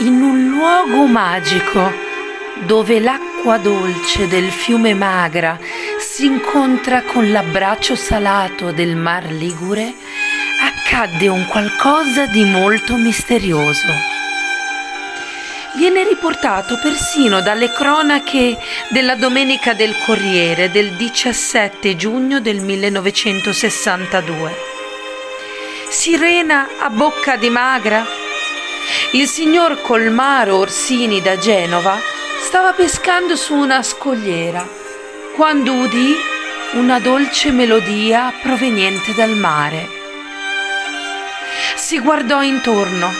in un luogo magico dove l'acqua dolce del fiume Magra si incontra con l'abbraccio salato del mar Ligure, accadde un qualcosa di molto misterioso. Viene riportato persino dalle cronache della Domenica del Corriere del 17 giugno del 1962. Sirena a bocca di magra? Il signor Colmaro Orsini da Genova stava pescando su una scogliera quando udì una dolce melodia proveniente dal mare. Si guardò intorno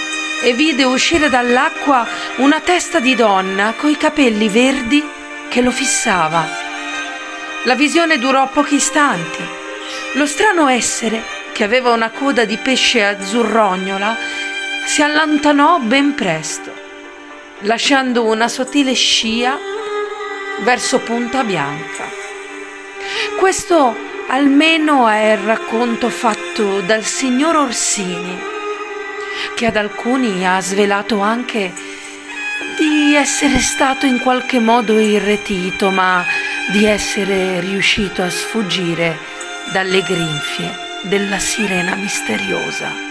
e vide uscire dall'acqua una testa di donna coi capelli verdi che lo fissava. La visione durò pochi istanti. Lo strano essere, che aveva una coda di pesce azzurrognola, si allontanò ben presto lasciando una sottile scia verso Punta Bianca. Questo almeno è il racconto fatto dal signor Orsini, che ad alcuni ha svelato anche di essere stato in qualche modo irretito, ma di essere riuscito a sfuggire dalle grinfie della sirena misteriosa.